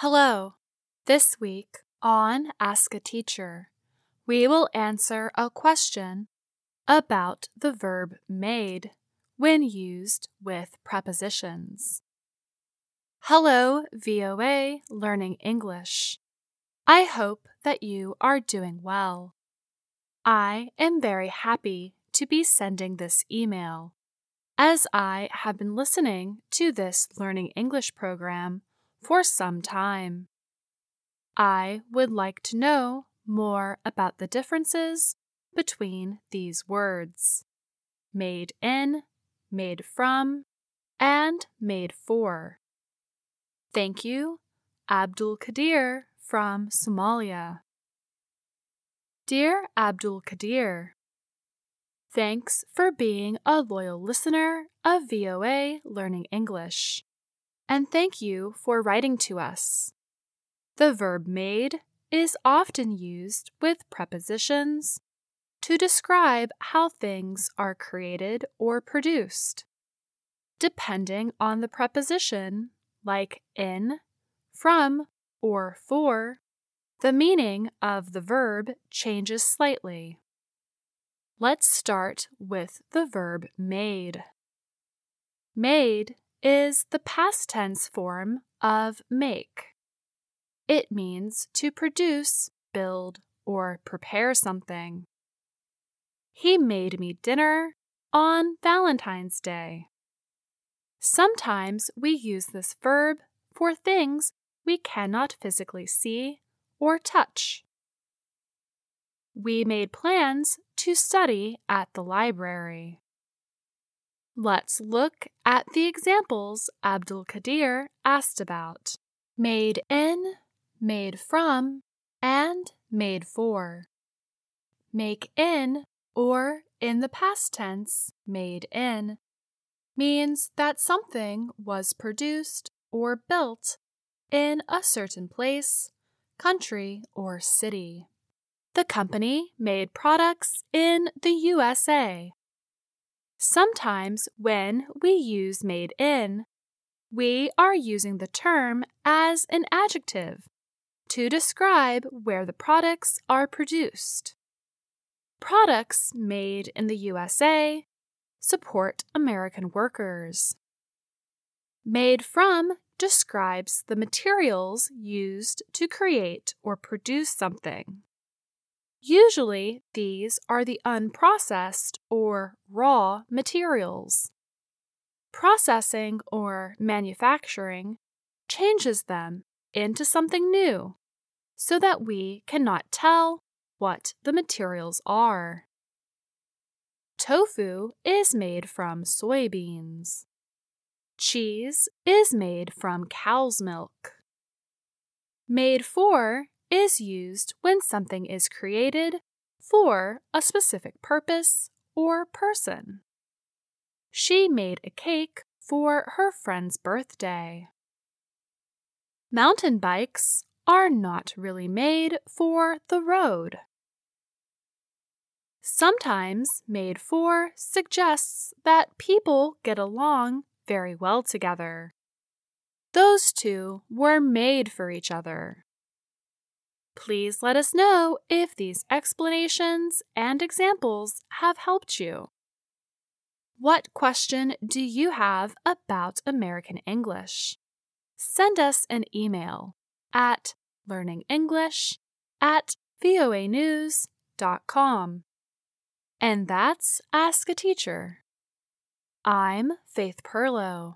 Hello. This week on Ask a Teacher, we will answer a question about the verb made when used with prepositions. Hello, VOA Learning English. I hope that you are doing well. I am very happy to be sending this email as I have been listening to this Learning English program for some time. I would like to know more about the differences between these words made in, made from, and made for. Thank you, Abdul Kadir from Somalia. Dear Abdul Kadir, Thanks for being a loyal listener of VOA Learning English. And thank you for writing to us. The verb made is often used with prepositions to describe how things are created or produced. Depending on the preposition, like in, from, or for, the meaning of the verb changes slightly. Let's start with the verb made. Made is the past tense form of make. It means to produce, build, or prepare something. He made me dinner on Valentine's Day. Sometimes we use this verb for things we cannot physically see or touch. We made plans to study at the library. Let's look at the examples Abdul Kadir asked about made in, made from, and made for. Make in, or in the past tense, made in, means that something was produced or built in a certain place, country, or city. The company made products in the USA. Sometimes when we use made in, we are using the term as an adjective to describe where the products are produced. Products made in the USA support American workers. Made from describes the materials used to create or produce something. Usually, these are the unprocessed or raw materials. Processing or manufacturing changes them into something new so that we cannot tell what the materials are. Tofu is made from soybeans. Cheese is made from cow's milk. Made for is used when something is created for a specific purpose or person. She made a cake for her friend's birthday. Mountain bikes are not really made for the road. Sometimes made for suggests that people get along very well together. Those two were made for each other. Please let us know if these explanations and examples have helped you. What question do you have about American English? Send us an email at learningenglish at voanews.com. And that's Ask a Teacher. I'm Faith Pirlo.